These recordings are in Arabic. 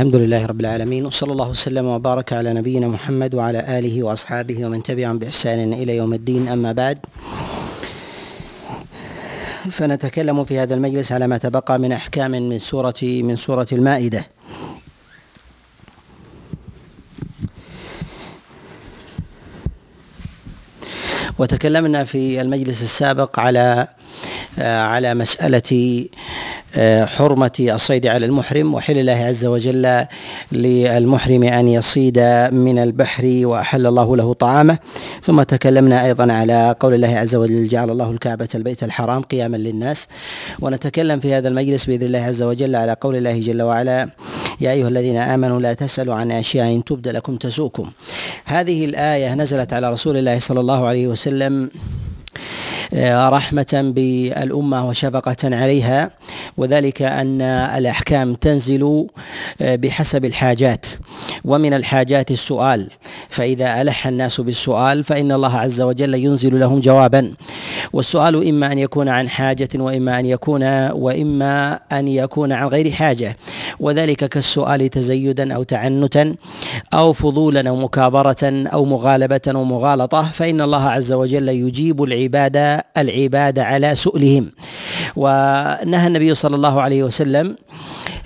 الحمد لله رب العالمين وصلى الله وسلم وبارك على نبينا محمد وعلى آله وأصحابه ومن تبعهم بإحسان إلى يوم الدين. أما بعد فنتكلم في هذا المجلس على ما تبقى من أحكام من سورة من سورة المائدة. وتكلمنا في المجلس السابق على على مسألة آه، حرمة الصيد على المحرم وحل الله عز وجل للمحرم أن يصيد من البحر وأحل الله له طعامه. ثم تكلمنا أيضا على قول الله عز وجل جعل الله الكعبة البيت الحرام قياما للناس. ونتكلم في هذا المجلس بإذن الله عز وجل على قول الله جل وعلا يا أيها الذين آمنوا لا تسألوا عن أشياء تبد لكم تسوكم هذه الآية نزلت على رسول الله صلى الله عليه وسلم رحمة بالأمة وشفقة عليها وذلك أن الأحكام تنزل آه، بحسب الحاجات. ومن الحاجات السؤال فإذا ألح الناس بالسؤال فإن الله عز وجل ينزل لهم جوابا. والسؤال إما أن يكون عن حاجة وإما أن يكون وإما أن يكون عن غير حاجة. وذلك كالسؤال تزيدا أو تعنتا أو فضولا أو مكابرة أو مغالبة أو مغالطة. فإن الله عز وجل يجيب العباد العباد على سؤلهم. ونهى النبي صلى الله عليه وسلم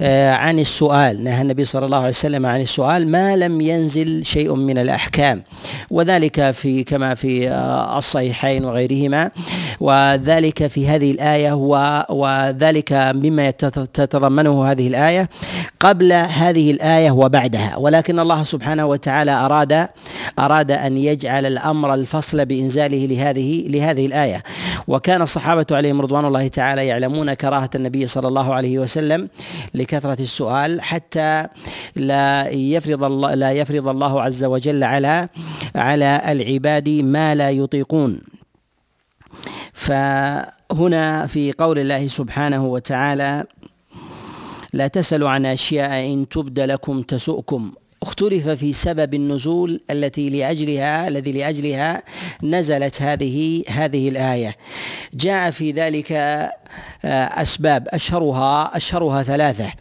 عن السؤال. نهى النبي صلى الله عليه وسلم عن السؤال ما لم ينزل شيء من الأحكام؟ وذلك في كما في آه، الصحيحين وغيرهما. وذلك في هذه الآية وذلك مما تتضمنه هذه الآية قبل هذه الآية وبعدها. ولكن الله سبحانه وتعالى أراد أراد أن يجعل الأمر الفصل بإنزاله لهذه لهذه الآية. وكان الصحابة عليهم رضوان الله تعالى يعلمون كراهة النبي صلى الله عليه وسلم لكثرة السؤال حتى لا يفرض الله لا يفرض الله عز وجل على على العباد ما لا يطيقون. فهنا في قول الله سبحانه وتعالى لا تسألوا عن أشياء إن تبد لكم تسؤكم. اختلف في سبب النزول التي لاجلها الذي لأجلها نزلت هذه هذه الآية. جاء في ذلك آه، أسباب أشهرها أشهرها ثلاثة.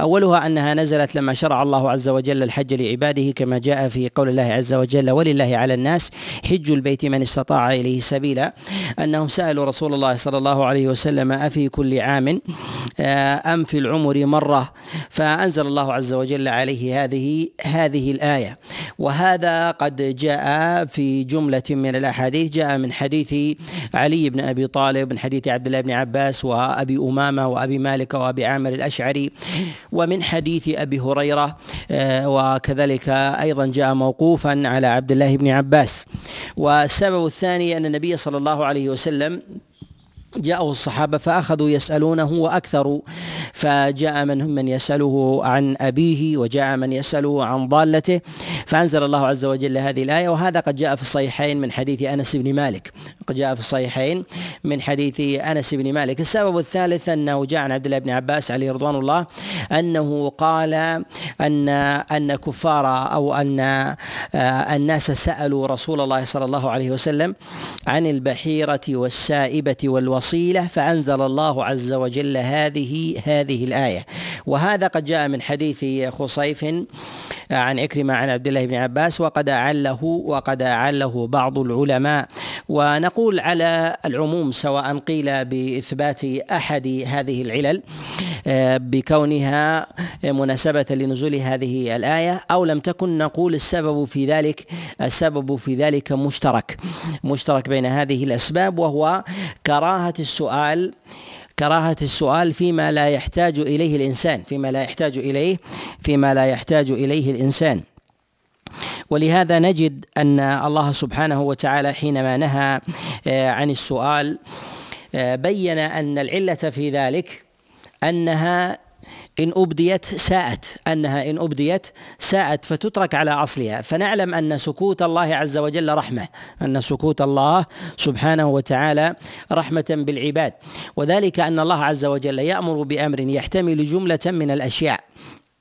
أولها أنها نزلت لما شرع الله عز وجل الحج لعباده كما جاء في قول الله عز وجل ولله على الناس حج البيت من استطاع إليه سبيلا أنهم سألوا رسول الله صلى الله عليه وسلم أفي كل عام آه، أم في العمر مرة؟ فأنزل الله عز وجل عليه هذه هذه الآية. وهذا قد جاء في جملة من الأحاديث. جاء من حديث علي بن أبي طالب من حديث عبد الله بن عباس وأبي أمامة وأبي مالك وأبي عامر الأشعري ومن حديث أبي هريرة آه، وكذلك أيضا جاء موقوفا على عبد الله بن عباس. والسبب الثاني أن النبي صلى الله عليه وسلم جاءه الصحابة فأخذوا يسألونه وأكثروا فجاء منهم من يسأله عن أبيه وجاء من يسأله عن ضالته فأنزل الله عز وجل هذه الآية وهذا قد جاء في الصحيحين من حديث أنس بن مالك قد جاء في الصحيحين من حديث أنس بن مالك. السبب الثالث أنه جاء عن عبد الله بن عباس عليه رضوان الله أنه قال أن أن كفار أو أن الناس سألوا رسول الله صلى الله عليه وسلم عن البحيرة والسائبة والوصف الوصيله فأنزل الله عز وجل هذه هذه الآية. وهذا قد جاء من حديث خصيف عن عكرمه عن عبد الله بن عباس وقد اعله وقد أعله بعض العلماء. ونقول على العموم سواء قيل بإثبات أحد هذه العلل آه، بكونها مناسبة لنزول هذه الآية أو لم تكن نقول السبب في ذلك السبب في ذلك مشترك. مشترك بين هذه الأسباب وهو كراهة السؤال كراهة السؤال فيما لا يحتاج إليه الإنسان فيما لا يحتاج إليه فيما لا يحتاج إليه الإنسان. ولهذا نجد أن الله سبحانه وتعالى حينما نهى آه، عن السؤال آه، بين أن العلة في ذلك أنها إن أبديت ساءت أنها إن أبديت ساءت فتترك على أصلها. فنعلم أن سكوت الله عز وجل رحمة أن سكوت الله سبحانه وتعالى رحمة بالعباد. وذلك أن الله عز وجل يأمر بأمر يحتمل جملة من الأشياء.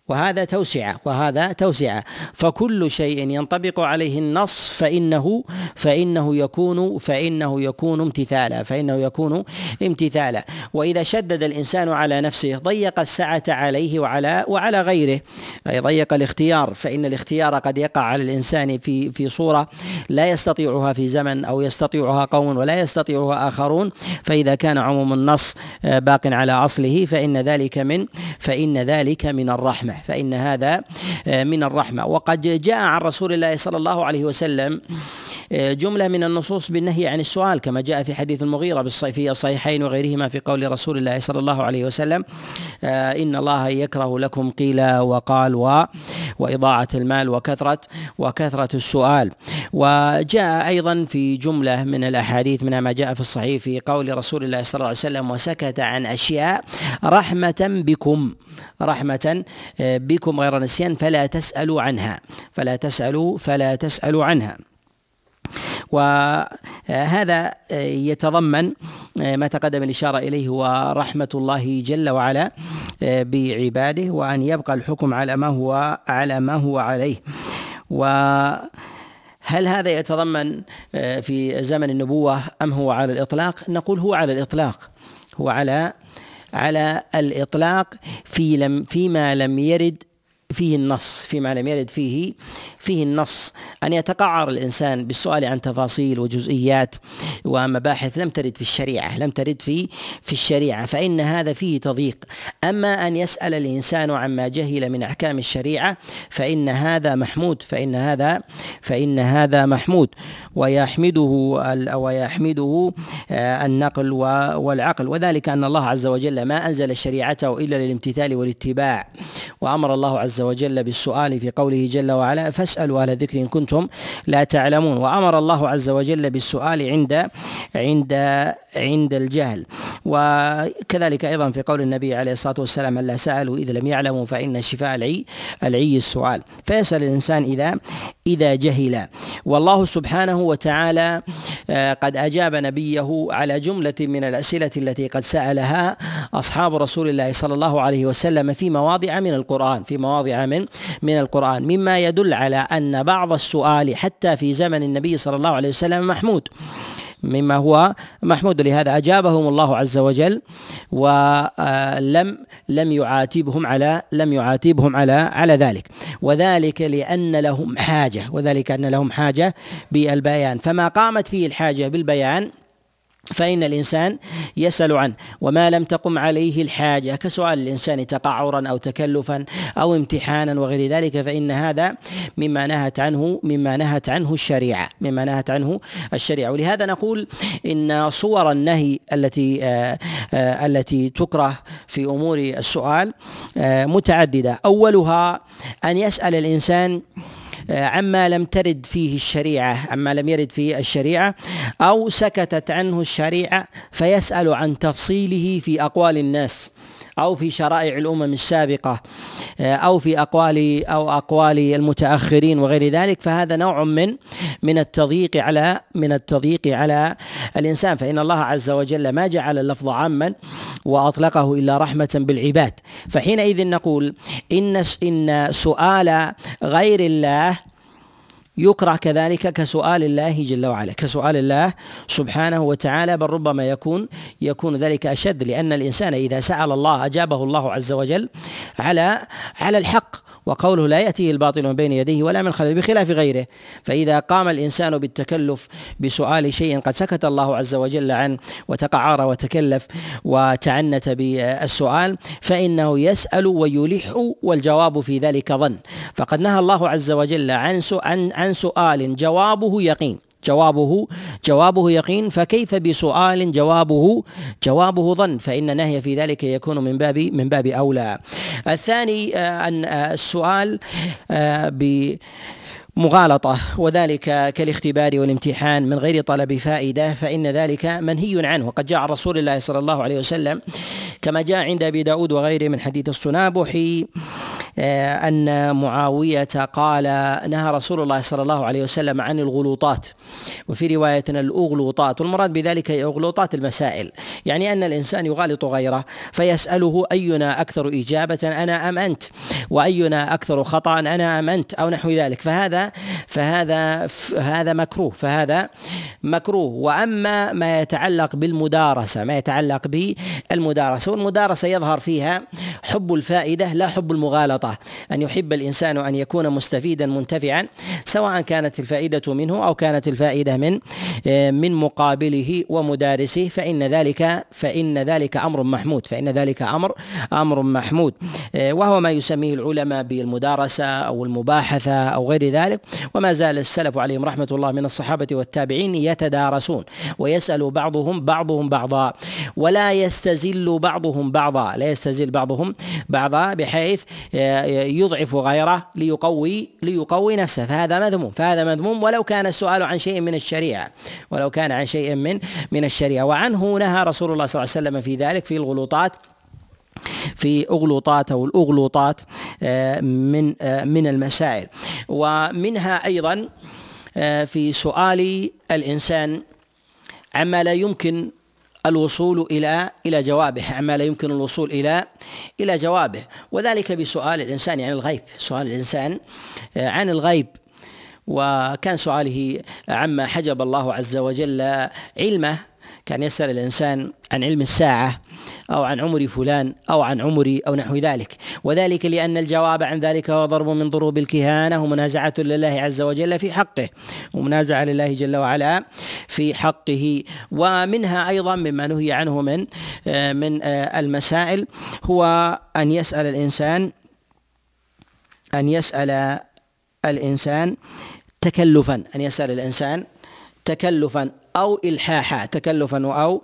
وهذا توسعة وهذا توسعة. فكل شيء ينطبق عليه النص فإنه فإنه يكون فإنه يكون امتثالا فإنه يكون امتثالا. وإذا شدد الإنسان على نفسه ضيق السعة عليه وعلى وعلى غيره. أي ضيق الاختيار فإن الاختيار قد يقع على الإنسان في في صورة لا يستطيعها في زمن أو يستطيعها قوم ولا يستطيعها آخرون. فإذا كان عموم النص باق على أصله فإن ذلك من فإن ذلك من الرحمة. الرحمة فإن هذا آه، من الرحمة. وقد جاء عن رسول الله صلى الله عليه وسلم آه، جملة من النصوص بالنهي عن السؤال كما جاء في حديث المغيرة في الصحيحين وغيرهما في قول رسول الله صلى الله عليه وسلم آه، إن الله يكره لكم قيل وقال و وإضاعة المال وكثرة وكثرة السؤال. وجاء أيضا في جملة من الأحاديث منها ما جاء في الصحيح في قول رسول الله صلى الله عليه وسلم وسكت عن أشياء رحمة بكم. رحمة آه، بكم غير نسيان فلا تسألوا عنها. فلا تسألوا فلا تسألوا عنها. وهذا آه، يتضمن آه، ما تقدم الإشارة إليه هو رحمة الله جل وعلا بعباده وأن يبقى الحكم على ما هو على ما هو عليه. و هل هذا يتضمن في زمن النبوة أم هو على الإطلاق؟ نقول هو على الإطلاق. هو على على الإطلاق في لم فيما لم يرد فيه النص فيما لم يرد فيه فيه النص أن يتقعر الإنسان بالسؤال عن تفاصيل وجزئيات ومباحث لم ترد في الشريعة لم ترد في في الشريعة فإن هذا فيه تضييق. أما أن يسأل الإنسان عما جهل من أحكام الشريعة فإن هذا محمود فإن هذا فإن هذا محمود. ويحمده ويحمده آه، النقل والعقل. وذلك أن الله عز وجل ما أنزل شريعته إلا للامتثال والاتباع وأمر الله عز وجل بالسؤال في قوله جل وعلا فاسألوا أهل الذكر إن كنتم لا تعلمون. وأمر الله عز وجل بالسؤال عند عند عند الجهل. وكذلك أيضا في قول النبي عليه الصلاة والسلام ألا سألوا إذا لم يعلموا فإن شفاء العي العي السؤال. فيسأل الإنسان إذا إذا جهل. والله سبحانه وتعالى آه، قد أجاب نبيه على جملة من الأسئلة التي قد سألها أصحاب رسول الله صلى الله عليه وسلم في مواضع من القرآن في مواضع من من القرآن مما يدل على أن بعض السؤال حتى في زمن النبي صلى الله عليه وسلم محمود. مما هو محمود لهذا أجابهم الله عز وجل ولم لم يعاتبهم على لم يعاتبهم على على ذلك. وذلك لأن لهم حاجة وذلك أن لهم حاجة بالبيان. فما قامت فيه الحاجة بالبيان فإن الإنسان يسأل عنه وما لم تقم عليه الحاجة كسؤال الإنسان تقعرا أو تكلفا أو امتحانا وغير ذلك فإن هذا مما نهت عنه مما نهت عنه الشريعة مما نهت عنه الشريعة. ولهذا نقول إن صور النهي التي آآ آآ التي تكره في أمور السؤال متعددة. أولها أن يسأل الإنسان آه، عما لم ترد فيه الشريعة عما لم يرد فيه الشريعة أو سكتت عنه الشريعة فيسأل عن تفصيله في أقوال الناس. أو في شرائع الأمم السابقة آه، أو في أقوال أو أقوال المتأخرين وغير ذلك فهذا نوع من من التضييق على من التضييق على الإنسان. فإن الله عز وجل ما جعل اللفظ عاما وأطلقه إلا رحمة بالعباد. فحينئذ نقول إن إن سؤال غير الله يكره كذلك كسؤال الله جل وعلا. كسؤال الله سبحانه وتعالى بل ربما يكون يكون ذلك أشد لأن الإنسان إذا سأل الله أجابه الله عز وجل على على الحق. وقوله لا يأتيه الباطل من بين يديه ولا من خلفه بخلاف غيره. فإذا قام الإنسان بالتكلف بسؤال شيء قد سكت الله عز وجل عنه وتقعر وتكلف وتعنت بالسؤال فإنه يسأل ويلح والجواب في ذلك ظن. فقد نهى الله عز وجل عن عن سؤال جوابه يقين. جوابه جوابه يقين فكيف بسؤال جوابه؟ جوابه ظن فإن النهي في ذلك يكون من باب من باب أولى. الثاني آه، أن آه، السؤال آه، ب مغالطة وذلك كالاختبار والامتحان من غير طلب فائدة فإن ذلك منهي عنه. وقد جاء رسول الله صلى الله عليه وسلم كما جاء عند أبي داود وغيره من حديث الصنابحي أن معاوية قال نهى رسول الله صلى الله عليه وسلم عن الغلوطات وفي رواية الأغلوطات والمراد بذلك أغلوطات المسائل. يعني أن الإنسان يغالط غيره فيسأله أينا أكثر إجابة أنا أم أنت؟ وأينا أكثر خطأ أنا أم أنت؟ أو نحو ذلك. فهذا فهذا هذا مكروه فهذا مكروه. وأما ما يتعلق بالمدارسة ما يتعلق بالمدارسة والمدارسة يظهر فيها حب الفائدة لا حب المغالطة. أن يحب الإنسان أن يكون مستفيدا منتفعا سواء كانت الفائدة منه أو كانت الفائدة من من مقابله ومدارسه فإن ذلك فإن ذلك أمر محمود فإن ذلك أمر أمر محمود وهو ما يسميه العلماء بالمدارسة أو المباحثة أو غير ذلك وما زال السلف عليهم رحمة الله من الصحابة والتابعين يتدارسون ويسأل بعضهم بعضهم بعضا ولا يستزل بعضهم بعضا لا يستزل بعضهم بعضا بحيث يضعف غيره ليقوي ليقوي نفسه فهذا مذموم فهذا مذموم ولو كان السؤال عن شيء من الشريعة ولو كان عن شيء من من الشريعة. وعنه نهى رسول الله صلى الله عليه وسلم في ذلك في الغلوطات في أغلوطات أو الأغلوطات آه، من آه، من المسائل. ومنها أيضا آه، في سؤال الإنسان عما لا يمكن الوصول إلى إلى جوابه عما لا يمكن الوصول إلى إلى جوابه. وذلك بسؤال الإنسان عن الغيب سؤال الإنسان عن الغيب. وكان سؤاله عما حجب الله عز وجل علمه كان يسأل الإنسان عن علم الساعة. أو عن عمر فلان أو عن عمري أو نحو ذلك. وذلك لأن الجواب عن ذلك هو ضرب من ضروب الكهانة ومنازعة لله عز وجل في حقه. ومنازعة لله جل وعلا في حقه. ومنها أيضا مما نهي عنه من من المسائل هو أن يسأل الإنسان أن يسأل الإنسان تكلفا أن يسأل الإنسان تكلفا أو إلحاحا تكلفا أو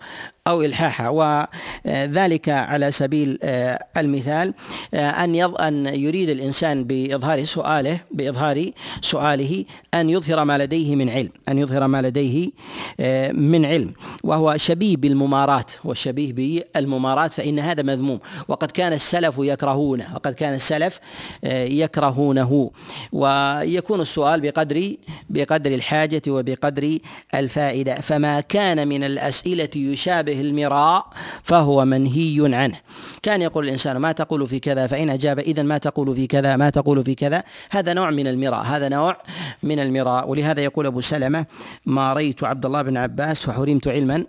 أو إلحاحا وذلك على سبيل آه، المثال آه، أن أن يريد الإنسان بإظهار سؤاله بإظهار سؤاله أن يظهر ما لديه من علم أن يظهر ما لديه آه، من علم. وهو شبيه بالممارات والشبيه بالممارات فإن هذا مذموم. وقد كان السلف يكرهونه وقد كان السلف يكرهونه. ويكون السؤال بقدر بقدر الحاجة وبقدر الفائدة. فما كان من الأسئلة يشابه المراء فهو منهي عنه. كان يقول الإنسان ما تقول في كذا فإن أجاب إذا ما تقول في كذا ما تقول في كذا. هذا نوع من المراء هذا نوع من المراء. ولهذا يقول أبو سلمة ما رأيت عبد الله بن عباس فحرمت علما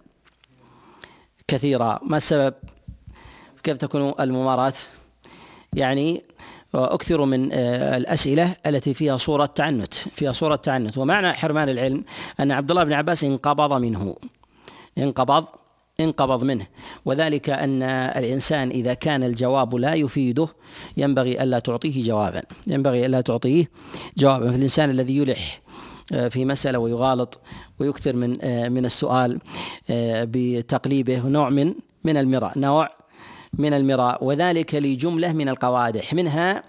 كثيرا. ما السبب؟ كيف تكون الممارات؟ يعني أكثر من آه، الأسئلة التي فيها صورة تعنت فيها صورة تعنت. ومعنى حرمان العلم أن عبد الله بن عباس انقبض منه انقبض انقبض منه. وذلك أن الإنسان إذا كان الجواب لا يفيده ينبغي ألا تعطيه جوابا. ينبغي ألا تعطيه جوابا. فالإنسان الذي يلح آه، في مسألة ويغالط ويكثر من آه، من السؤال بتقليبه نوع من من المراء نوع من المراء وذلك لجملة من القوادح. منها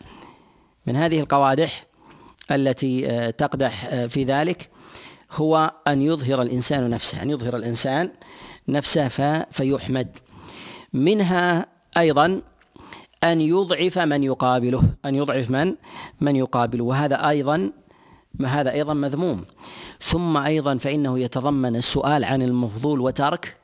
من هذه القوادح التي آه، تقدح آه، في ذلك هو أن يظهر الإنسان نفسه أن يظهر الإنسان نفسه فيحمد. منها أيضا أن يضعف من يقابله. أن يضعف من؟ من يقابله. وهذا أيضا ما هذا أيضا مذموم. ثم أيضا فإنه يتضمن السؤال عن المفضول وترك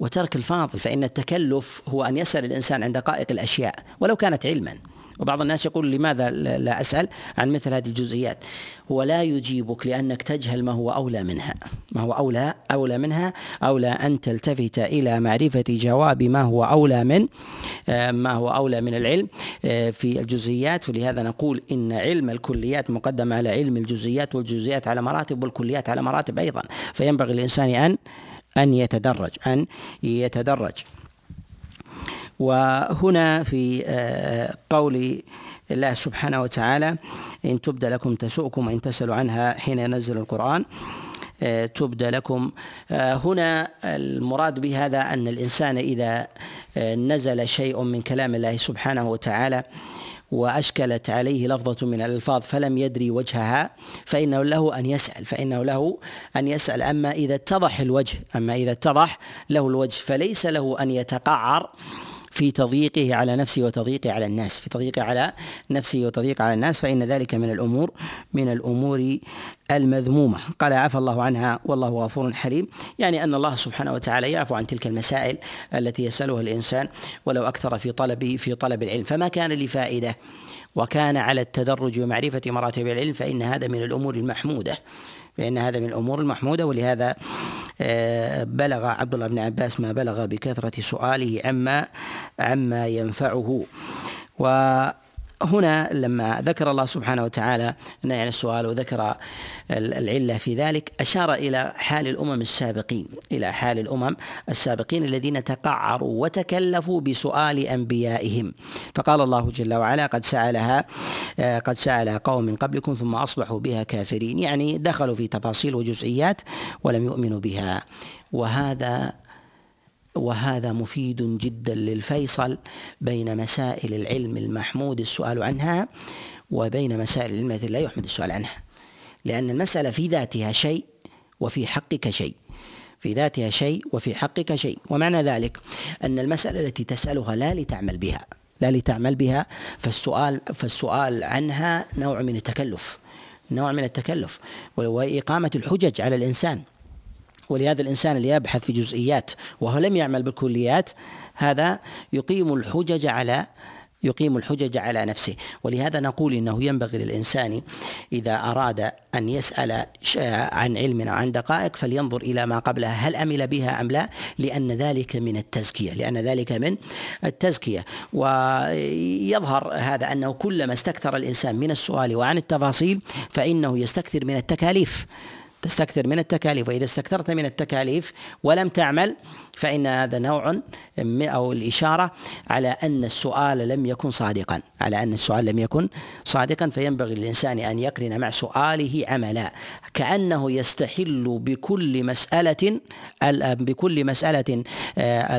وترك الفاضل. فإن التكلف هو أن يسأل الإنسان عن دقائق الأشياء ولو كانت علما. وبعض الناس يقول لماذا لا أسأل عن مثل هذه الجزئيات. هو لا يجيبك لأنك تجهل ما هو أولى منها. ما هو أولى أولى منها؟ أولى أن تلتفت إلى معرفة جواب ما هو أولى من آه، ما هو أولى من العلم آه، في الجزئيات. ولهذا نقول إن علم الكليات مقدم على علم الجزئيات والجزئيات على مراتب والكليات على مراتب أيضا. فينبغي الإنسان أن أن يتدرج أن يتدرج. وهنا في آه، قول الله سبحانه وتعالى إن تبد لكم تسؤكم وإن تسألوا عنها حين ينزل القرآن آه، تبد لكم. آه، هنا المراد بهذا أن الإنسان إذا نزل شيء من كلام الله سبحانه وتعالى وأشكلت عليه لفظة من الألفاظ فلم يدري وجهها فإنه له أن يسأل فإنه له أن يسأل. أما إذا اتضح الوجه أما إذا اتضح له الوجه فليس له أن يتقعر في تضييقه على نفسه وتضييقه على الناس في تضييقه على نفسه وتضييقه على الناس فإن ذلك من الأمور من الأمور المذمومة. قال عفى الله عنها والله غفور حليم. يعني أن الله سبحانه وتعالى يعفو عن تلك المسائل التي يسألها الإنسان ولو أكثر في طلب في طلب العلم. فما كان لفائدة وكان على التدرج ومعرفة مراتب العلم فإن هذا من الأمور المحمودة. فإن هذا من الأمور المحمودة ولهذا آه، بلغ عبد الله بن عباس ما بلغ بكثرة سؤاله عما عما ينفعه. و هنا لما ذكر الله سبحانه وتعالى النهي عن السؤال وذكر العلة في ذلك أشار إلى حال الأمم السابقين إلى حال الأمم السابقين الذين تقعروا وتكلفوا بسؤال أنبيائهم. فقال الله جل وعلا قد سألها قد سالها قوم من قبلكم ثم أصبحوا بها كافرين. يعني دخلوا في تفاصيل وجزئيات ولم يؤمنوا بها. وهذا وهذا مفيد جدا للفيصل بين مسائل العلم المحمود السؤال عنها وبين مسائل العلم التي لا يحمد السؤال عنها. لأن المسألة في ذاتها شيء وفي حقك شيء. في ذاتها شيء وفي حقك شيء. ومعنى ذلك أن المسألة التي تسألها لا لتعمل بها. لا لتعمل بها فالسؤال فالسؤال عنها نوع من التكلف. نوع من التكلف. وإقامة الحجج على الإنسان. ولهذا الإنسان اللي يبحث في جزئيات وهو لم يعمل بالكليات هذا يقيم الحجج على يقيم الحجج على نفسه. ولهذا نقول إنه ينبغي للإنسان إذا أراد أن يسأل عن علم أو عن دقائق فلينظر إلى ما قبلها هل عمل بها أم لا؟ لأن ذلك من التزكية لأن ذلك من التزكية. ويظهر هذا أنه كلما استكثر الإنسان من السؤال وعن التفاصيل فإنه يستكثر من التكاليف. تستكثر من التكاليف وإذا استكثرت من التكاليف ولم تعمل فإن هذا نوع أو الإشارة على أن السؤال لم يكن صادقا. على أن السؤال لم يكن صادقا فينبغي للإنسان أن يقرن مع سؤاله عملا. كأنه يستحل بكل مسألة بكل مسألة آه،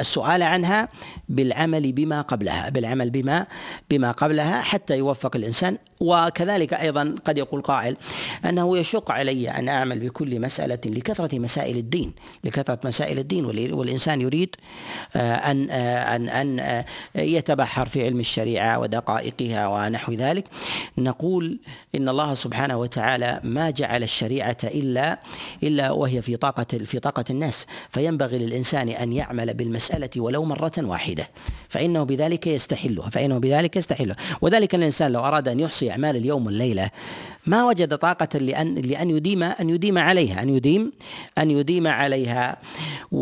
السؤال عنها بالعمل بما قبلها بالعمل بما بما قبلها حتى يوفق الإنسان. وكذلك أيضا قد يقول قائل أنه يشق علي أن أعمل بكل مسألة لكثرة مسائل الدين لكثرة مسائل الدين. والإنسان يريد آه، أن آه، أن أن آه، يتبحر في علم الشريعة ودقائقها ونحو ذلك. نقول إن الله سبحانه وتعالى ما جعل الشريعة إلا إلا وهي في طاقة في طاقة الناس. فينبغي للإنسان أن يعمل بالمسألة ولو مرة واحدة. فإنه بذلك يستحلها فإنه بذلك يستحلها وذلك الإنسان لو أراد أن يحصي أعمال اليوم والليلة ما وجد طاقة لأن لأن يديم أن يديم عليها أن يديم أن يديم عليها.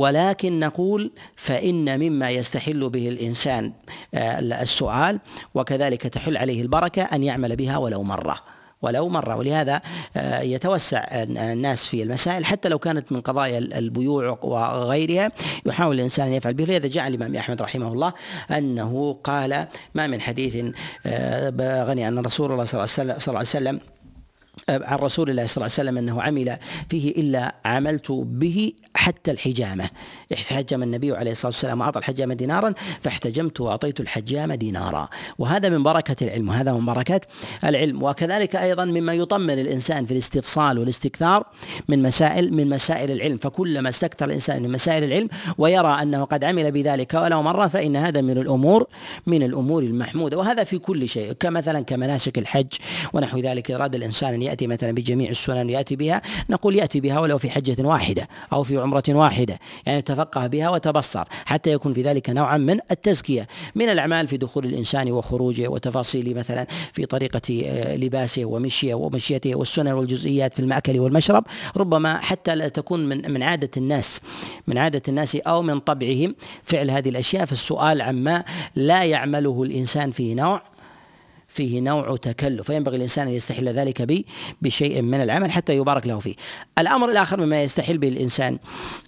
ولكن نقول فإن مما يستحل به الإنسان آه، السؤال وكذلك تحل عليه البركة أن يعمل بها ولو مرة. ولو مرة. ولهذا آه، يتوسع الناس في المسائل. حتى لو كانت من قضايا البيوع وغيرها يحاول الإنسان أن يفعل به. لهذا جاء الإمام أحمد رحمه الله أنه قال ما من حديث آه، بلغني أن رسول الله صلى الله عليه وسلم عن رسول الله صلى الله عليه وسلم أنه عمل فيه إلا عملت به حتى الحجامة. احتجم النبي عليه الصلاة والسلام وأعطى الحجامة دينارا فاحتجمت وأعطيت الحجام دينارا. وهذا من بركة العلم وهذا من بركه العلم. وكذلك أيضا مما يطمن الإنسان في الاستفصال والاستكثار من مسائل من مسائل العلم. فكلما استكثر الإنسان من مسائل العلم ويرى أنه قد عمل بذلك ولو مرة فإن هذا من الأمور من الأمور المحمودة. وهذا في كل شيء كمثلا كمناسك الحج ونحو ذلك اراد الإنسان أن يأتي مثلا بجميع السنن يأتي بها نقول يأتي بها ولو في حجة واحدة أو في عمرة واحدة يعني تفقه بها وتبصر حتى يكون في ذلك نوعا من التزكية. من الأعمال في دخول الإنسان وخروجه وتفاصيل مثلا في طريقة آه، لباسه ومشيه ومشيته والسنن والجزئيات في المأكل والمشرب ربما حتى لا تكون من من عادة الناس من عادة الناس أو من طبعهم فعل هذه الأشياء. فالسؤال عما لا يعمله الإنسان فيه نوع فيه نوع تكلف فينبغي الإنسان أن يستحل ذلك بشيء من العمل حتى يبارك له فيه. الأمر الآخر مما يستحل به الإنسان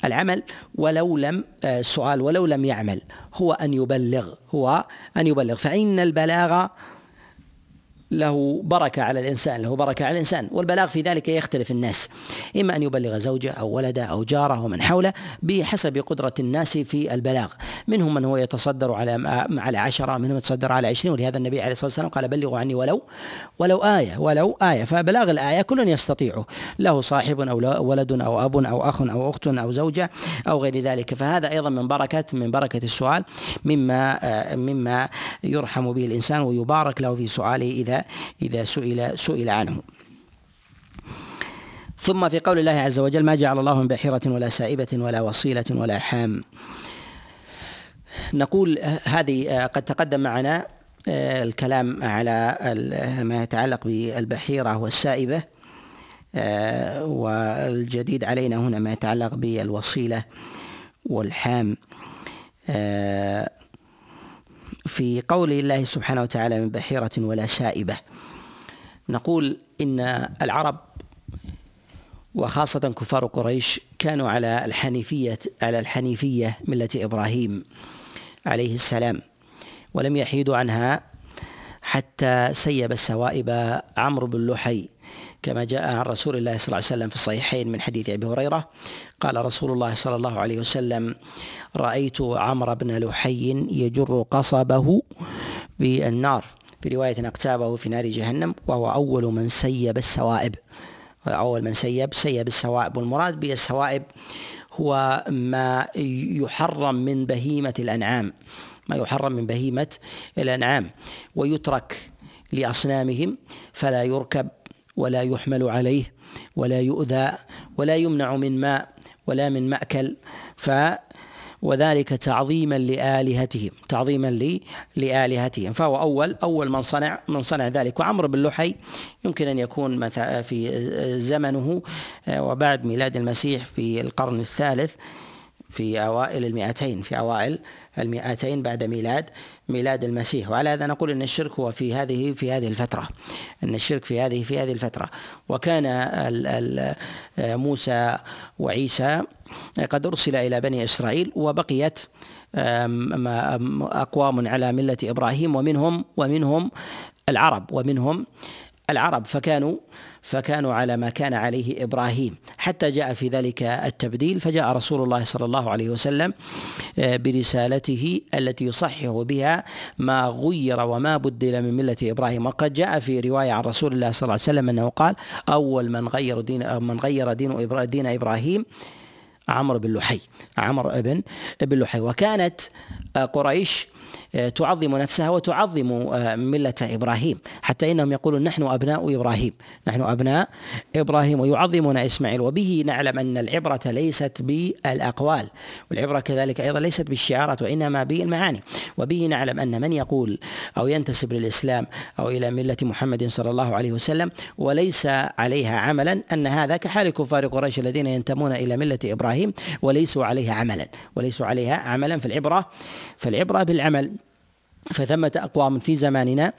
العمل ولو لم السؤال آه، ولو لم يعمل هو أن يبلغ هو أن يبلغ. فإن البلاغ له بركة على الإنسان له بركة على الإنسان والبلاغ في ذلك يختلف الناس. إما أن يبلغ زوجة أو ولده أو جارة ومن حوله بحسب قدرة الناس في البلاغ. منهم من هو يتصدر على على عشرة منهم يتصدر على عشرين. ولهذا النبي عليه الصلاة والسلام قال بلغوا عني ولو ولو آية ولو آية. فبلاغ الآية كل يستطيعه له صاحب أو ولد أو أب أو أخ أو أخت أو زوجة أو غير ذلك. فهذا أيضا من بركة من بركة السؤال مما مما يرحم به الإنسان ويبارك له في سؤاله إذا إذا سئل سئل عنه. ثم في قول الله عز وجل ما جعل الله من بحيرة ولا سائبة ولا وصيلة ولا حام. نقول هذه قد تقدم معنا آه، الكلام على ما يتعلق بالبحيرة والسائبة آه، والجديد علينا هنا ما يتعلق بالوصيلة والحام. آه، في قول الله سبحانه وتعالى من بحيرة ولا سائبة نقول إن العرب وخاصة كفار قريش كانوا على الحنيفية على الحنيفية ملة إبراهيم عليه السلام ولم يحيدوا عنها حتى سيب السوائب عمرو بن لحي كما جاء عن رسول الله صلى الله عليه وسلم في الصحيحين من حديث أبي هريرة. قال رسول الله صلى الله عليه وسلم رأيت عمرو بن لحي يجر قصبه بالنار في رواية اقتابه في نار جهنم وهو أول من سيب السوائب أول من سيب سيب السوائب. والمراد بالسوائب هو ما يحرم من بهيمة الأنعام. ما يحرم من بهيمة الأنعام. ويترك لأصنامهم فلا يركب ولا يحمل عليه ولا يؤذى ولا يمنع من ماء ولا من مأكل. ف وذلك تعظيما لآلهتهم تعظيما لآلهتهم. فهو أول أول من صنع من صنع ذلك. وعمرو بن لحي يمكن أن يكون في زمنه آه، وبعد ميلاد المسيح في القرن الثالث. في أوائل المئتين في أوائل المئتين بعد ميلاد ميلاد المسيح. وعلى هذا نقول إن الشرك هو في هذه في هذه الفترة. إن الشرك في هذه في هذه الفترة. وكان موسى وعيسى قد أرسل إلى بني إسرائيل وبقيت أقوام على ملة إبراهيم ومنهم ومنهم العرب ومنهم العرب. فكانوا فكانوا على ما كان عليه إبراهيم. حتى جاء في ذلك التبديل فجاء رسول الله صلى الله عليه وسلم آه، برسالته التي يصحح بها ما غير وما بدل من ملة إبراهيم. وقد جاء في رواية عن رسول الله صلى الله عليه وسلم أنه قال أول من غير دين من غير دين دين إبراهيم عمرو بن لحي عمرو بن بن لحي. وكانت آه، قريش تعظم نفسها وتعظم آه، ملة إبراهيم. حتى إنهم يقولون نحن أبناء إبراهيم. نحن أبناء إبراهيم ويعظمون إسماعيل. وبه نعلم أن العبرة ليست بالأقوال والعبرة كذلك أيضا ليست بالشعارات وإنما بالمعاني. وبه نعلم أن من يقول أو ينتسب للإسلام أو إلى ملة محمد صلى الله عليه وسلم وليس عليها عملا أن هذا كحال كفار قريش الذين ينتمون إلى ملة إبراهيم وليسوا عليها عملا. وليسوا عليها عملا في العبرة فالعبرة بالعمل. فثمة أقوام في زماننا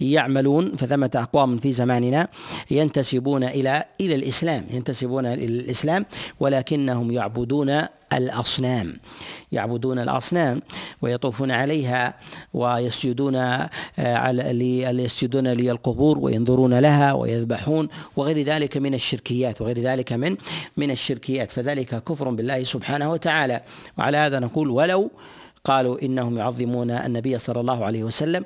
يعملون فثمة أقوام في زماننا ينتسبون إلى إلى الإسلام ينتسبون إلى الإسلام ولكنهم يعبدون الأصنام يعبدون الأصنام ويطوفون عليها ويسجدون آه، على يسجدون للقبور وينظرون لها ويذبحون وغير ذلك من الشركيات وغير ذلك من من الشركيات. فذلك كفر بالله سبحانه وتعالى. وعلى هذا نقول ولو قالوا إنهم يعظمون النبي صلى الله عليه وسلم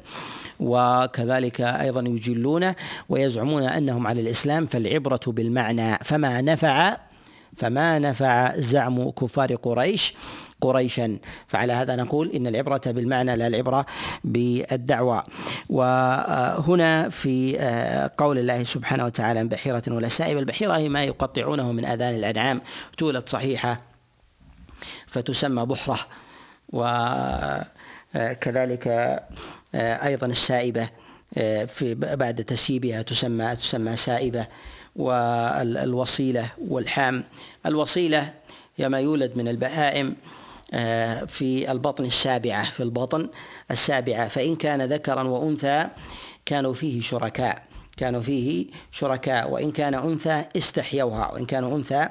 وكذلك أيضا يجلونه ويزعمون أنهم على الإسلام فالعبرة بالمعنى فما نفع فما نفع زعم كفار قريش قريشا. فعلى هذا نقول إن العبرة بالمعنى لا العبرة بالدعوة. وهنا في قول الله سبحانه وتعالى بحيرة ولا سائب البحيرة هي ما يقطعونه من آذان الأنعام تولد صحيحة فتسمى بحرة. وكذلك آه، أيضا السائبة آه، في بعد تسييبها تسمى تسمى سائبة والوصيلة والحام. الوصيلة هي ما يولد من البهائم آه، في البطن السابعة في البطن السابعة. فإن كان ذكرا وأنثى كانوا فيه شركاء كانوا فيه شركاء. وإن كان أنثى استحيوها وإن كان أنثى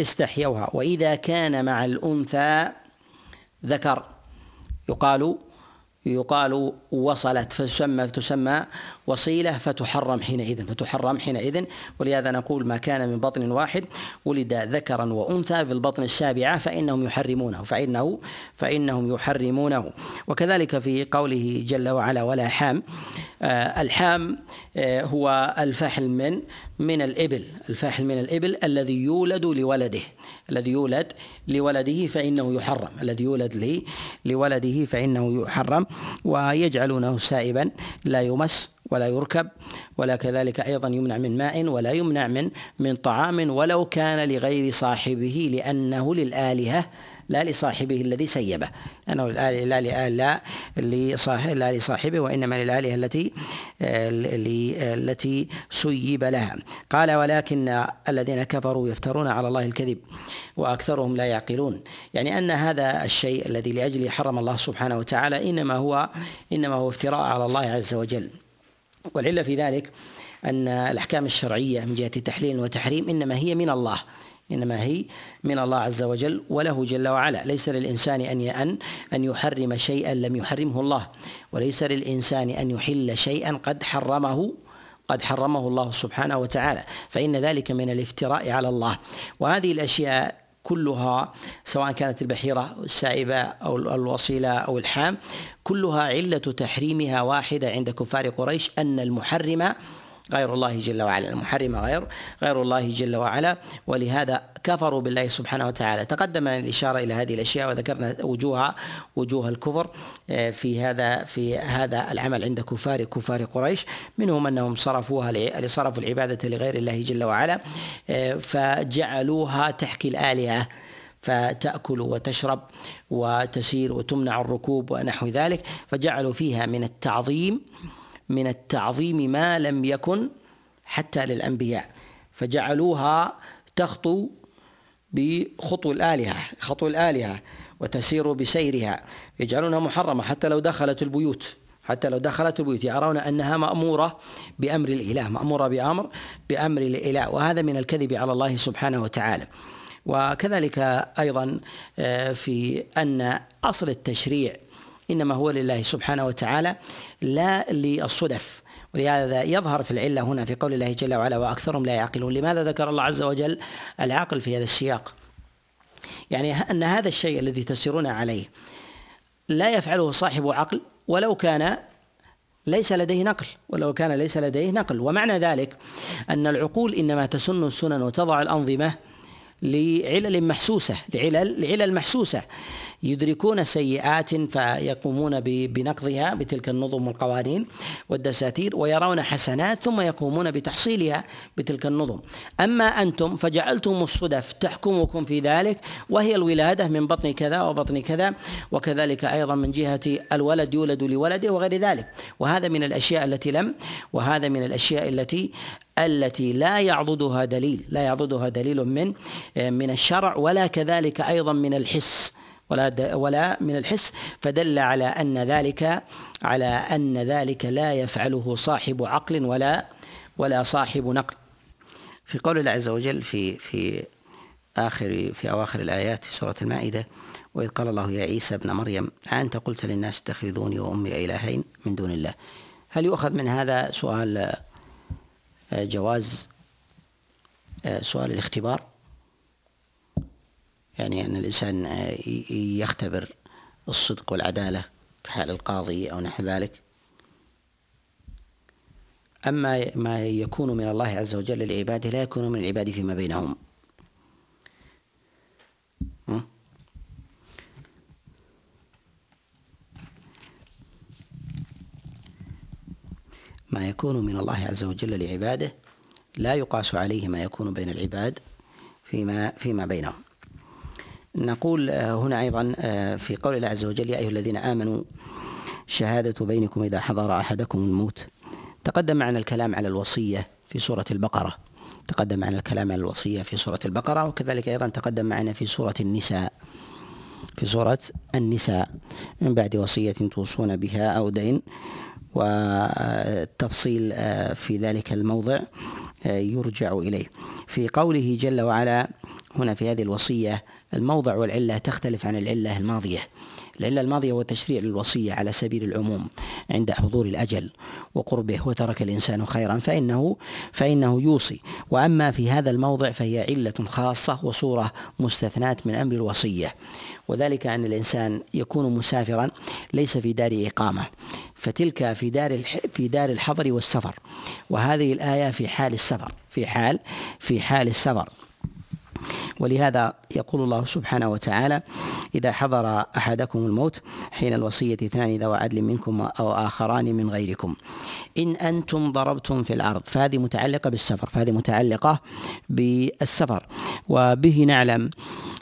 استحيوها. وإذا كان مع الأنثى ذكر يقال يقال وصلت فتسمى تسمى وصيلة فتحرم حينئذ فتحرم حينئذ. ولهذا نقول ما كان من بطن واحد ولد ذكرا وأنثى في البطن السابعة فإنهم يحرمونه فإنه فإنهم يحرمونه. وكذلك في قوله جل وعلا ولا حام آه، الحام آه، هو الفحل من من الإبل الفاحل من الإبل الذي يولد لولده الذي يولد لولده فإنه يحرم الذي يولد لي لولده فإنه يحرم ويجعلونه سائبا لا يمس ولا يركب ولا كذلك أيضا يمنع من ماء ولا يمنع من من طعام ولو كان لغير صاحبه لأنه للآلهة لا لصاحبه الذي سيبه. لأنه لا لا لصاحب لا لصاحبه وإنما للآلهة التي التي سيب لها. قال ولكن الذين كفروا يفترون على الله الكذب وأكثرهم لا يعقلون. يعني أن هذا الشيء الذي لأجله حرم الله سبحانه وتعالى إنما هو إنما هو افتراء على الله عز وجل. والعلة في ذلك أن الأحكام الشرعية من جهة تحليل وتحريم إنما هي من الله. إنما هي من الله عز وجل وله جل وعلا. ليس للإنسان أن ان أن يحرم شيئا لم يحرمه الله وليس للإنسان أن يحل شيئا قد حرمه قد حرمه الله سبحانه وتعالى. فإن ذلك من الافتراء على الله. وهذه الأشياء كلها سواء كانت البحيرة السائبة أو الوصيلة أو الحام كلها علة تحريمها واحدة عند كفار قريش أن المحرم غير الله جل وعلا المحرم غير غير الله جل وعلا. ولهذا كفروا بالله سبحانه وتعالى. تقدم الإشارة إلى هذه الأشياء وذكرنا وجوه وجوه الكفر آه، في هذا في هذا العمل عند كفار كفار قريش. منهم أنهم صرفوها صرفوا العبادة لغير الله جل وعلا آه، فجعلوها تحكي الآلهة. فتأكل وتشرب وتسير وتمنع الركوب ونحو ذلك. فجعلوا فيها من التعظيم من التعظيم ما لم يكن حتى للأنبياء فجعلوها تخطو بخطو الآلهة خطو الآلهة وتسير بسيرها يجعلونها محرمة حتى لو دخلت البيوت حتى لو دخلت البيوت يرون أنها مأمورة بأمر الإله مأمورة بأمر بأمر الإله وهذا من الكذب على الله سبحانه وتعالى. وكذلك أيضا آه، في أن أصل التشريع إنما هو لله سبحانه وتعالى لا للصدف. ولهذا يظهر في العلة هنا في قول الله جل وعلا وأكثرهم لا يعقلون لماذا ذكر الله عز وجل العقل في هذا السياق؟ يعني أن هذا الشيء الذي تسيرون عليه لا يفعله صاحب عقل ولو كان ليس لديه نقل ولو كان ليس لديه نقل. ومعنى ذلك أن العقول إنما تسن السنن وتضع الأنظمة لعلل محسوسة لعلل لعلل محسوسة. يدركون سيئات فيقومون بنقضها بتلك النظم والقوانين والدساتير ويرون حسنات ثم يقومون بتحصيلها بتلك النظم. أما أنتم فجعلتم الصدف تحكمكم في ذلك وهي الولادة من بطن كذا وبطن كذا وكذلك أيضا من جهة الولد يولد لولده وغير ذلك. وهذا من الأشياء التي لم وهذا من الأشياء التي التي لا يعضدها دليل لا يعضدها دليل من من الشرع ولا كذلك أيضا من الحس. ولا ولا من الحس فدل على أن ذلك على أن ذلك لا يفعله صاحب عقل ولا ولا صاحب نقل. في قول الله عز وجل في في آخر في أواخر الآيات في سورة المائدة وإذ قال الله يا عيسى ابن مريم أنت قلت للناس اتخذوني وأمي إلهين من دون الله. هل يؤخذ من هذا سؤال آه، جواز آه، سؤال الاختبار؟ يعني أن الإنسان آه، يختبر الصدق والعدالة كحال القاضي أو نحو ذلك. أما ما يكون من الله عز وجل للعباد لا يكون من العباد فيما بينهم. ما يكون من الله عز وجل لعباده لا يقاس عليه ما يكون بين العباد فيما فيما بينهم. نقول آه، هنا أيضا آه، في قول الله عز وجل يا أيها الذين آمنوا شهادة بينكم إذا حضر أحدكم الموت. تقدم معنا الكلام على الوصية في سورة البقرة. تقدم معنا الكلام على الوصية في سورة البقرة وكذلك أيضا تقدم معنا في سورة النساء. في سورة النساء من بعد وصية توصون بها أو دين والتفصيل آه، في ذلك الموضع يرجع إليه. في قوله جل وعلا هنا في هذه الوصية الموضع والعلة تختلف عن العلة الماضية العلة الماضية هو تشريع للوصية على سبيل العموم عند حضور الأجل وقربه وترك الإنسان خيرا فإنه فإنه يوصي. وأما في هذا الموضع فهي علة خاصة وصورة مستثناة من أمر الوصية. وذلك أن الإنسان يكون مسافرا ليس في دار إقامة فتلك في دار في دار الحضر والسفر. وهذه الآية في حال السفر في حال في حال السفر. ولهذا يقول الله سبحانه وتعالى إذا حضر أحدكم الموت حين الوصية اثنان ذوى عدل منكم أو آخران من غيركم. إن أنتم ضربتم في الأرض فهذه متعلقة بالسفر فهذه متعلقة بالسفر. وبه نعلم